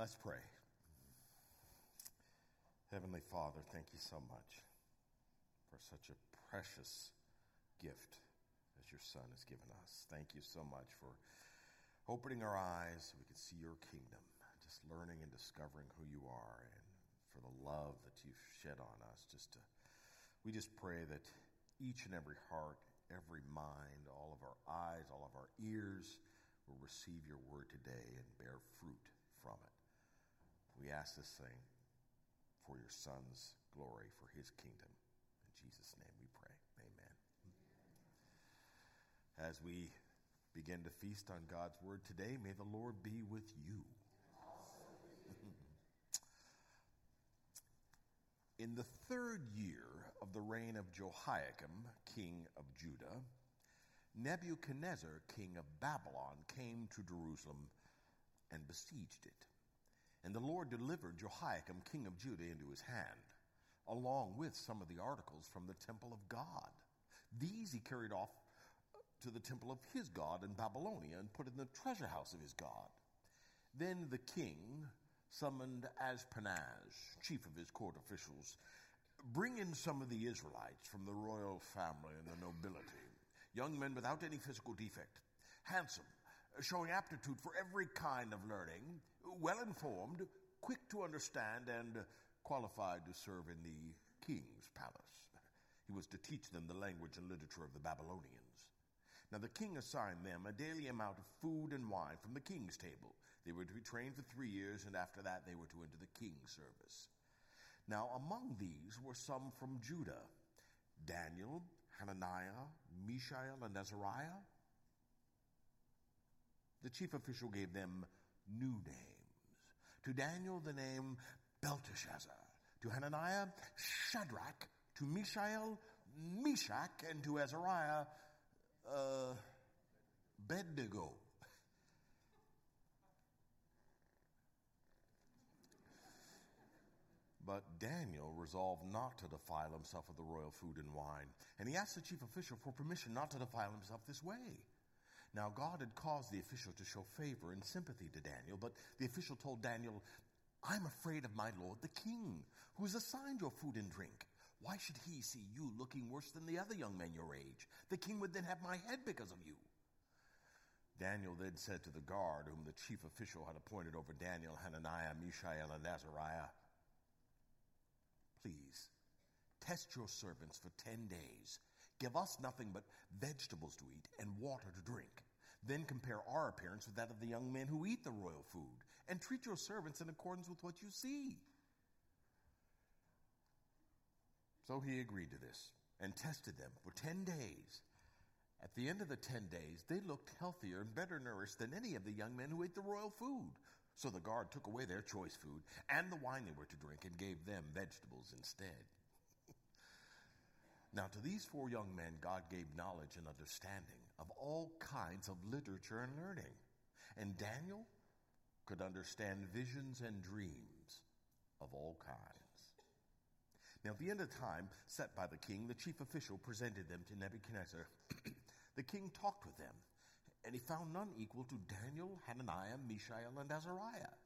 Let's pray. Heavenly Father, thank you so much for such a precious gift as your Son has given us. Thank you so much for opening our eyes so we can see your kingdom, just learning and discovering who you are, and for the love that you've shed on us. Just to, we just pray that each and every heart, every mind, all of our eyes, all of our ears will receive your word today and bear fruit from it. We ask this thing for your Son's glory, for his kingdom. In Jesus' name we pray. Amen. As we begin to feast on God's word today, may the Lord be with you. In the third year of the reign of Jehoiakim, king of Judah, Nebuchadnezzar, king of Babylon, came to Jerusalem and besieged it. And the Lord delivered Jehoiakim, king of Judah, into his hand, along with some of the articles from the temple of God. These he carried off to the temple of his God in Babylonia and put in the treasure house of his God. Then the king summoned Ashpenaz, chief of his court officials, bring in some of the Israelites from the royal family and the nobility, young men without any physical defect, handsome, showing aptitude for every kind of learning, well informed, quick to understand, and qualified to serve in the king's palace. He was to teach them the language and literature of the Babylonians. Now the king assigned them a daily amount of food and wine from the king's table. They were to be trained for three years, and after that they were to enter the king's service. Now among these were some from Judah Daniel, Hananiah, Mishael, and Azariah. The chief official gave them new names. To Daniel, the name Belteshazzar. To Hananiah, Shadrach. To Mishael, Meshach. And to Azariah, uh, Abednego. But Daniel resolved not to defile himself with the royal food and wine, and he asked the chief official for permission not to defile himself this way. Now, God had caused the official to show favor and sympathy to Daniel, but the official told Daniel, I'm afraid of my lord the king, who has assigned your food and drink. Why should he see you looking worse than the other young men your age? The king would then have my head because of you. Daniel then said to the guard, whom the chief official had appointed over Daniel, Hananiah, Mishael, and Azariah, Please, test your servants for ten days. Give us nothing but vegetables to eat and water to drink. Then compare our appearance with that of the young men who eat the royal food, and treat your servants in accordance with what you see. So he agreed to this and tested them for 10 days. At the end of the 10 days, they looked healthier and better nourished than any of the young men who ate the royal food. So the guard took away their choice food and the wine they were to drink and gave them vegetables instead. Now, to these four young men, God gave knowledge and understanding of all kinds of literature and learning. And Daniel could understand visions and dreams of all kinds. Now, at the end of time set by the king, the chief official presented them to Nebuchadnezzar. the king talked with them, and he found none equal to Daniel, Hananiah, Mishael, and Azariah.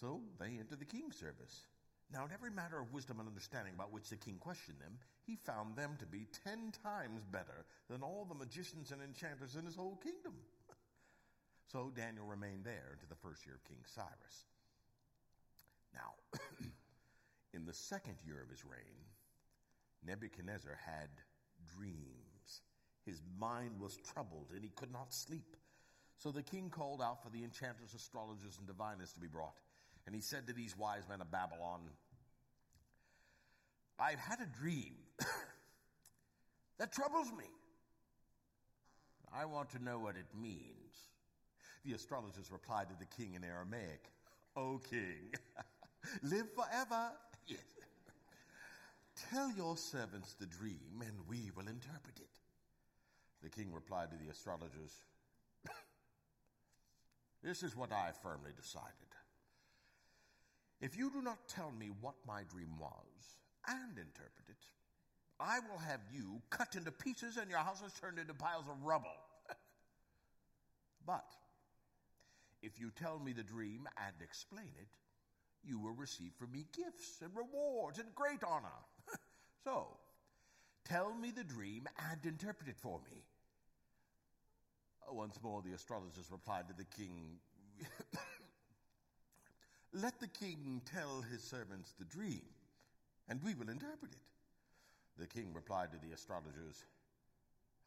So they entered the king's service. Now, in every matter of wisdom and understanding about which the king questioned them, he found them to be ten times better than all the magicians and enchanters in his whole kingdom. So Daniel remained there into the first year of King Cyrus. Now, In the second year of his reign, Nebuchadnezzar had dreams. His mind was troubled and he could not sleep. So the king called out for the enchanters, astrologers, and diviners to be brought. And he said to these wise men of Babylon, I've had a dream that troubles me. I want to know what it means. The astrologers replied to the king in Aramaic, O king, live forever. Yes. Tell your servants the dream, and we will interpret it. The king replied to the astrologers, This is what I firmly decided. If you do not tell me what my dream was and interpret it, I will have you cut into pieces and your houses turned into piles of rubble. but If you tell me the dream and explain it, you will receive from me gifts and rewards and great honor. so, tell me the dream and interpret it for me. Uh, once more, the astrologers replied to the king Let the king tell his servants the dream, and we will interpret it. The king replied to the astrologers,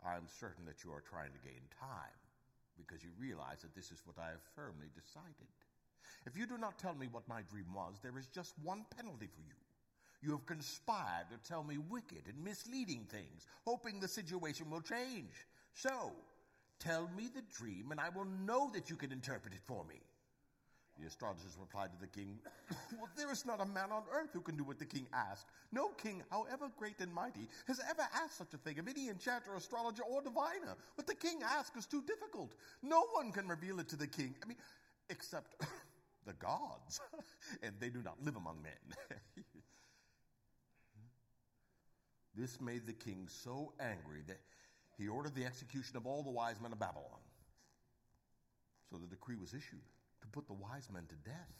I am certain that you are trying to gain time, because you realize that this is what I have firmly decided. If you do not tell me what my dream was, there is just one penalty for you. You have conspired to tell me wicked and misleading things, hoping the situation will change. So, tell me the dream, and I will know that you can interpret it for me. The astrologers replied to the king, Well, there is not a man on earth who can do what the king asked. No king, however great and mighty, has ever asked such a thing of any enchanter, astrologer, or diviner. What the king asks is too difficult. No one can reveal it to the king. I mean, except the gods, and they do not live among men. this made the king so angry that he ordered the execution of all the wise men of Babylon. So the decree was issued put the wise men to death.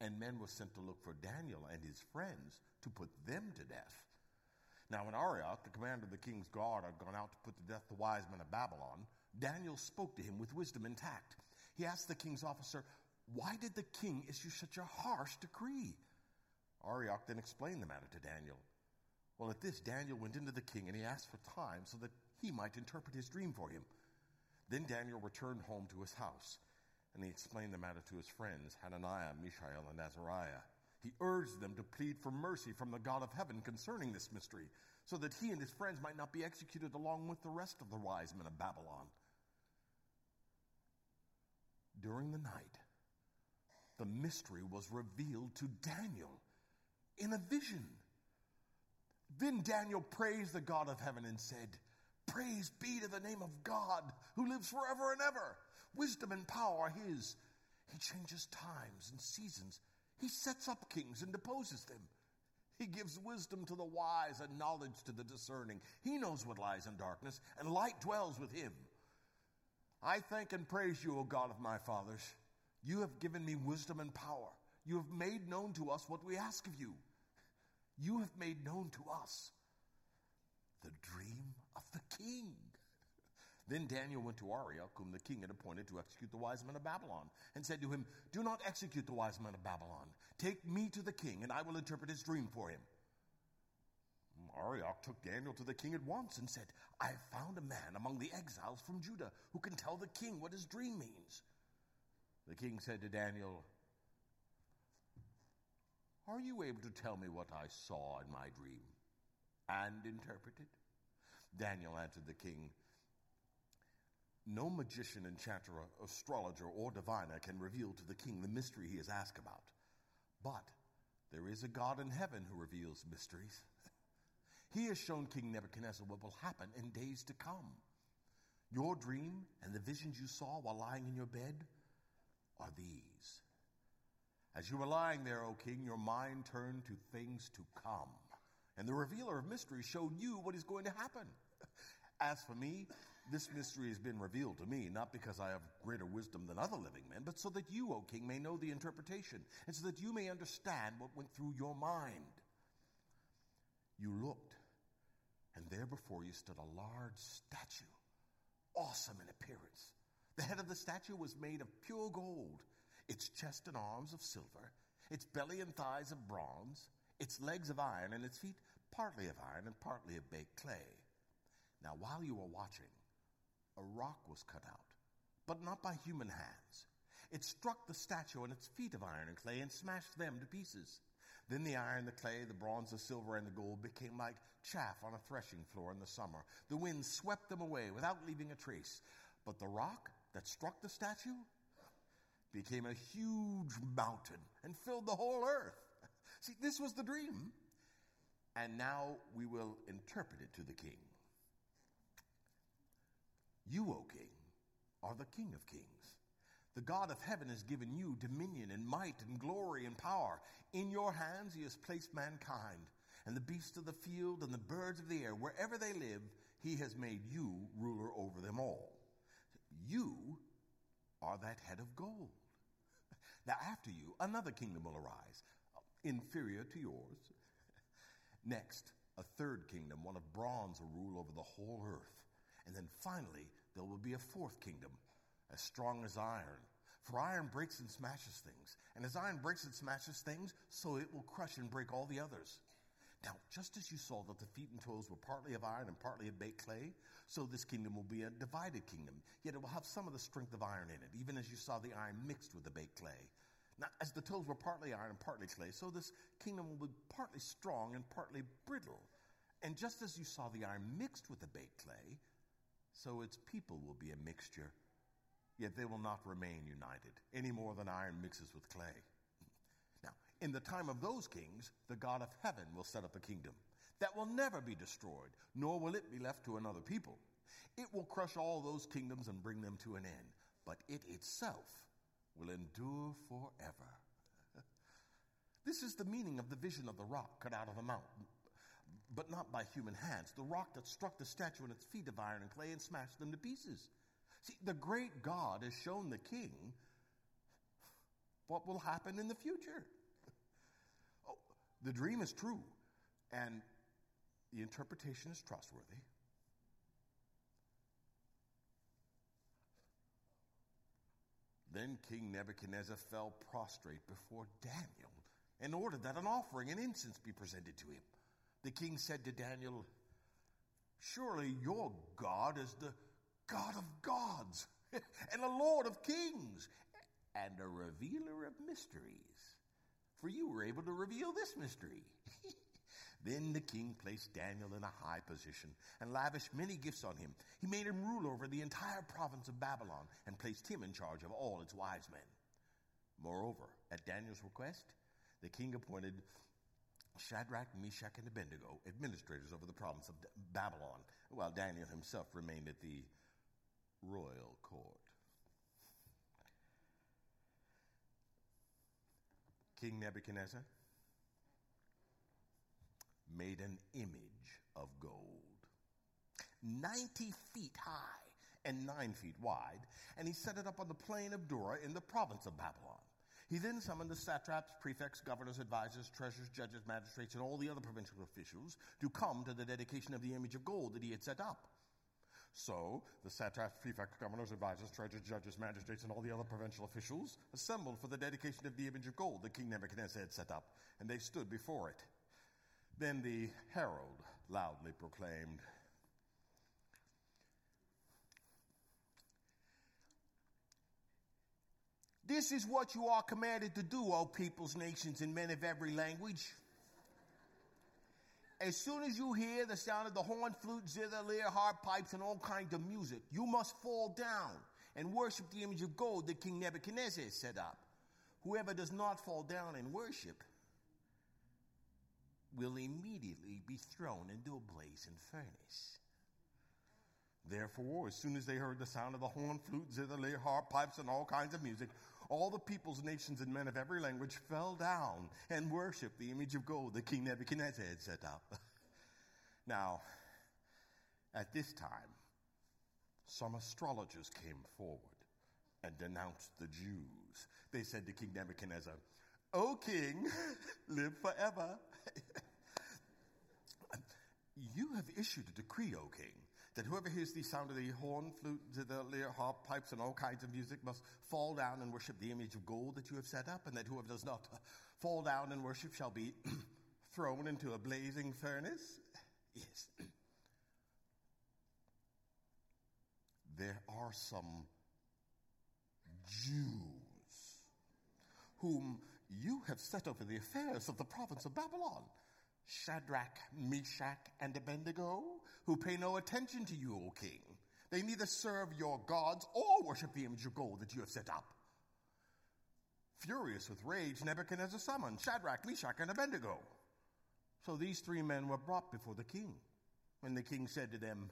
And men were sent to look for Daniel and his friends to put them to death. Now, when Arioch, the commander of the king's guard, had gone out to put to death the wise men of Babylon, Daniel spoke to him with wisdom and tact. He asked the king's officer, Why did the king issue such a harsh decree? Arioch then explained the matter to Daniel. Well, at this, Daniel went into the king and he asked for time so that he might interpret his dream for him. Then Daniel returned home to his house and he explained the matter to his friends, Hananiah, Mishael, and Azariah. He urged them to plead for mercy from the God of heaven concerning this mystery, so that he and his friends might not be executed along with the rest of the wise men of Babylon. During the night, the mystery was revealed to Daniel in a vision. Then Daniel praised the God of heaven and said, Praise be to the name of God who lives forever and ever. Wisdom and power are His. He changes times and seasons. He sets up kings and deposes them. He gives wisdom to the wise and knowledge to the discerning. He knows what lies in darkness, and light dwells with him. I thank and praise you, O God of my fathers. You have given me wisdom and power. You have made known to us what we ask of you. You have made known to us the dream of the king. Then Daniel went to Arioch, whom the king had appointed to execute the wise men of Babylon, and said to him, Do not execute the wise men of Babylon. Take me to the king, and I will interpret his dream for him. Arioch took Daniel to the king at once and said, I have found a man among the exiles from Judah who can tell the king what his dream means. The king said to Daniel, Are you able to tell me what I saw in my dream and interpret it? Daniel answered the king, no magician, enchanter, astrologer, or diviner can reveal to the king the mystery he has asked about. But there is a God in heaven who reveals mysteries. he has shown King Nebuchadnezzar what will happen in days to come. Your dream and the visions you saw while lying in your bed are these. As you were lying there, O king, your mind turned to things to come. And the revealer of mysteries showed you what is going to happen. As for me, this mystery has been revealed to me, not because I have greater wisdom than other living men, but so that you, O king, may know the interpretation, and so that you may understand what went through your mind. You looked, and there before you stood a large statue, awesome in appearance. The head of the statue was made of pure gold, its chest and arms of silver, its belly and thighs of bronze, its legs of iron, and its feet partly of iron and partly of baked clay. Now, while you were watching, a rock was cut out, but not by human hands. It struck the statue and its feet of iron and clay and smashed them to pieces. Then the iron, the clay, the bronze, the silver, and the gold became like chaff on a threshing floor in the summer. The wind swept them away without leaving a trace. But the rock that struck the statue became a huge mountain and filled the whole earth. See, this was the dream. And now we will interpret it to the king. You, O king, are the king of kings. The God of heaven has given you dominion and might and glory and power. In your hands he has placed mankind and the beasts of the field and the birds of the air. Wherever they live, he has made you ruler over them all. You are that head of gold. Now, after you, another kingdom will arise, inferior to yours. Next, a third kingdom, one of bronze, will rule over the whole earth. And then finally, there will be a fourth kingdom, as strong as iron. For iron breaks and smashes things. And as iron breaks and smashes things, so it will crush and break all the others. Now, just as you saw that the feet and toes were partly of iron and partly of baked clay, so this kingdom will be a divided kingdom, yet it will have some of the strength of iron in it, even as you saw the iron mixed with the baked clay. Now, as the toes were partly iron and partly clay, so this kingdom will be partly strong and partly brittle. And just as you saw the iron mixed with the baked clay, so its people will be a mixture, yet they will not remain united, any more than iron mixes with clay. Now, in the time of those kings, the God of heaven will set up a kingdom that will never be destroyed, nor will it be left to another people. It will crush all those kingdoms and bring them to an end, but it itself will endure forever. this is the meaning of the vision of the rock cut out of the mountain, but not by human hands, the rock that struck the statue on its feet of iron and clay and smashed them to pieces. See, the great God has shown the king what will happen in the future. Oh, the dream is true, and the interpretation is trustworthy. Then King Nebuchadnezzar fell prostrate before Daniel and ordered that an offering and incense be presented to him. The king said to Daniel, Surely your God is the God of gods and a Lord of kings and a revealer of mysteries for you were able to reveal this mystery. then the king placed Daniel in a high position and lavished many gifts on him. He made him rule over the entire province of Babylon and placed him in charge of all its wise men. Moreover, at Daniel's request, the king appointed Shadrach, Meshach, and Abednego administrators over the province of Babylon, while Daniel himself remained at the royal court. King Nebuchadnezzar made an image of gold, 90 feet high and 9 feet wide, and he set it up on the plain of Dura in the province of Babylon. He then summoned the satraps, prefects, governors, advisors, treasurers, judges, magistrates, and all the other provincial officials to come to the dedication of the image of gold that he had set up. So the satraps, prefects, governors, advisors, treasurers, judges, magistrates, and all the other provincial officials assembled for the dedication of the image of gold that King Nebuchadnezzar had set up, and they stood before it. Then the herald loudly proclaimed, This is what you are commanded to do, O peoples, nations, and men of every language. As soon as you hear the sound of the horn, flute, zither, lyre, harp, pipes, and all kinds of music, you must fall down and worship the image of gold that King Nebuchadnezzar set up. Whoever does not fall down and worship will immediately be thrown into a blazing furnace. Therefore, as soon as they heard the sound of the horn, flute, zither, harp, pipes, and all kinds of music, all the peoples, nations, and men of every language fell down and worshiped the image of gold that King Nebuchadnezzar had set up. now, at this time, some astrologers came forward and denounced the Jews. They said to King Nebuchadnezzar, O king, live forever. you have issued a decree, O king, that whoever hears the sound of the horn, flute, lyre, harp, pipes, and all kinds of music must fall down and worship the image of gold that you have set up, and that whoever does not fall down and worship shall be thrown into a blazing furnace? Yes. there are some Jews whom you have set over the affairs of the province of Babylon Shadrach, Meshach, and Abednego, who pay no attention to you, O king. They neither serve your gods or worship the image of gold that you have set up. Furious with rage, Nebuchadnezzar summoned Shadrach, Meshach, and Abednego. So these three men were brought before the king. And the king said to them,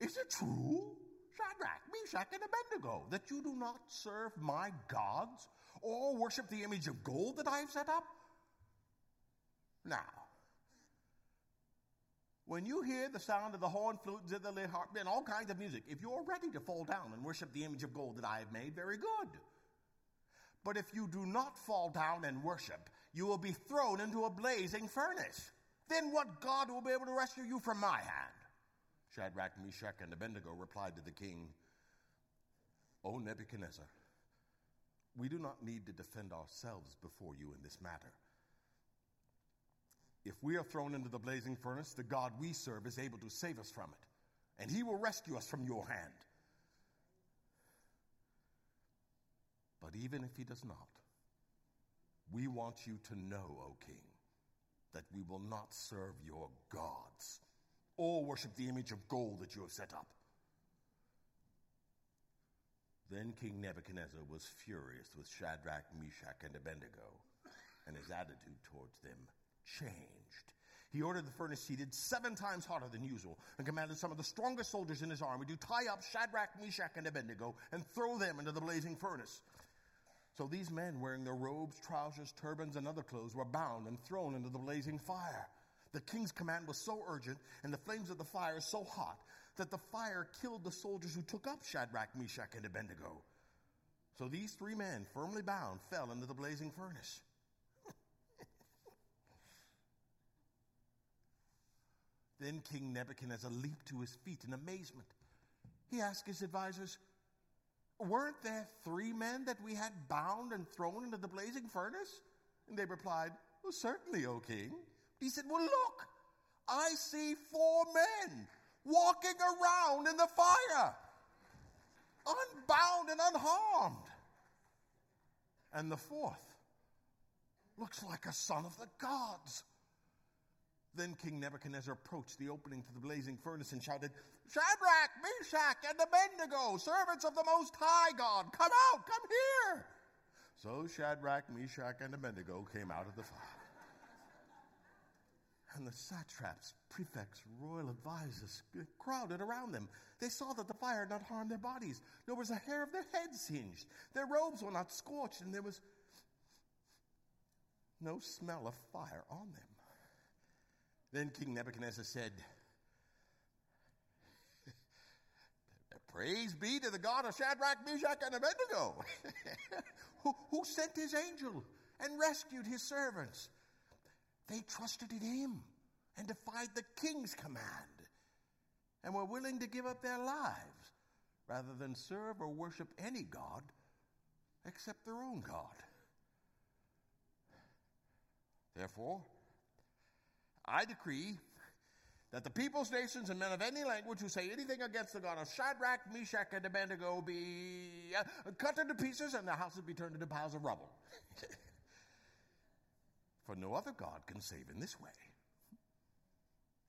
Is it true, Shadrach, Meshach, and Abednego, that you do not serve my gods or worship the image of gold that I have set up? Now, When you hear the sound of the horn, flute, zither, harp, and all kinds of music, if you're ready to fall down and worship the image of gold that I have made, very good. But if you do not fall down and worship, you will be thrown into a blazing furnace. Then what God will be able to rescue you from my hand? Shadrach, Meshach, and Abednego replied to the king, O Nebuchadnezzar, we do not need to defend ourselves before you in this matter. If we are thrown into the blazing furnace, the God we serve is able to save us from it, and he will rescue us from your hand. But even if he does not, we want you to know, O king, that we will not serve your gods or worship the image of gold that you have set up. Then King Nebuchadnezzar was furious with Shadrach, Meshach, and Abednego, and his attitude towards them changed. He ordered the furnace heated seven times hotter than usual and commanded some of the strongest soldiers in his army to tie up Shadrach, Meshach, and Abednego and throw them into the blazing furnace. So these men, wearing their robes, trousers, turbans, and other clothes, were bound and thrown into the blazing fire. The king's command was so urgent and the flames of the fire so hot that the fire killed the soldiers who took up Shadrach, Meshach, and Abednego. So these three men, firmly bound, fell into the blazing furnace. Then King Nebuchadnezzar leaped to his feet in amazement. He asked his advisors, Weren't there three men that we had bound and thrown into the blazing furnace? And they replied, Well, certainly, O king. He said, Well, look, I see four men walking around in the fire, unbound and unharmed. And the fourth looks like a son of the gods. Then King Nebuchadnezzar approached the opening to the blazing furnace and shouted, Shadrach, Meshach, and Abednego, servants of the Most High God, come out, come here. So Shadrach, Meshach, and Abednego came out of the fire. And the satraps, prefects, royal advisors crowded around them. They saw that the fire had not harmed their bodies, nor was a hair of their heads singed. Their robes were not scorched, and there was no smell of fire on them. Then King Nebuchadnezzar said, Praise be to the God of Shadrach, Meshach, and Abednego, who, who sent his angel and rescued his servants. They trusted in him and defied the king's command and were willing to give up their lives rather than serve or worship any God except their own God. Therefore, I decree that the peoples, nations, and men of any language who say anything against the God of Shadrach, Meshach, and Abednego be uh, cut into pieces and their houses be turned into piles of rubble. For no other God can save in this way.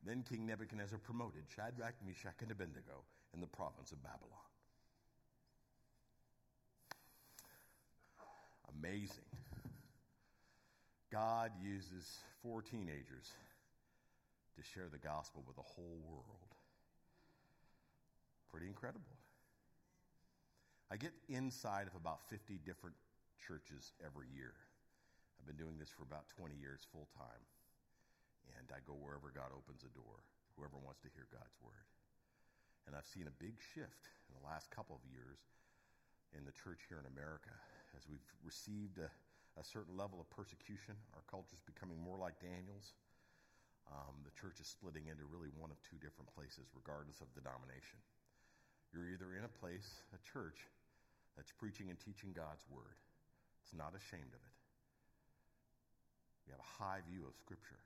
Then King Nebuchadnezzar promoted Shadrach, Meshach, and Abednego in the province of Babylon. Amazing. God uses four teenagers to share the gospel with the whole world. Pretty incredible. I get inside of about 50 different churches every year. I've been doing this for about 20 years full time. And I go wherever God opens a door, whoever wants to hear God's word. And I've seen a big shift in the last couple of years in the church here in America as we've received a, a certain level of persecution. Our culture is becoming more like Daniel's. Um, the church is splitting into really one of two different places, regardless of denomination. You're either in a place, a church, that's preaching and teaching God's word. It's not ashamed of it. You have a high view of Scripture.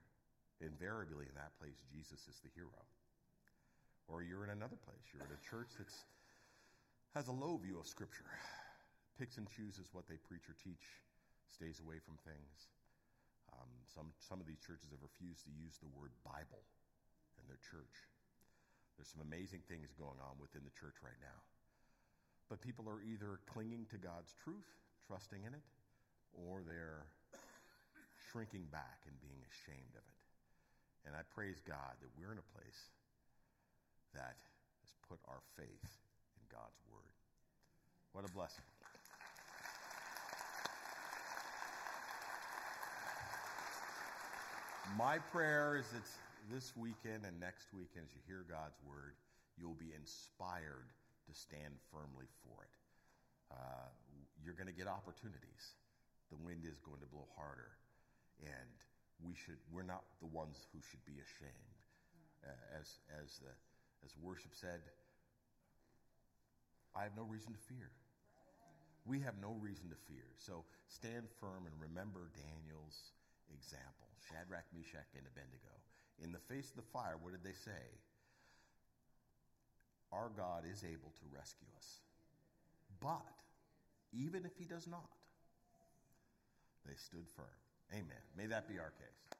Invariably, in that place, Jesus is the hero. Or you're in another place. You're in a church that has a low view of Scripture, picks and chooses what they preach or teach, stays away from things. Um, some, some of these churches have refused to use the word Bible in their church. There's some amazing things going on within the church right now. But people are either clinging to God's truth, trusting in it, or they're shrinking back and being ashamed of it. And I praise God that we're in a place that has put our faith in God's Word. What a blessing. My prayer is that this weekend and next weekend, as you hear God's word, you'll be inspired to stand firmly for it. Uh, you're going to get opportunities. The wind is going to blow harder, and we should. We're not the ones who should be ashamed. Uh, as as the as worship said, I have no reason to fear. We have no reason to fear. So stand firm and remember Daniel's example Shadrach, Meshach, and Abednego. In the face of the fire, what did they say? Our God is able to rescue us. But even if he does not, they stood firm. Amen. May that be our case.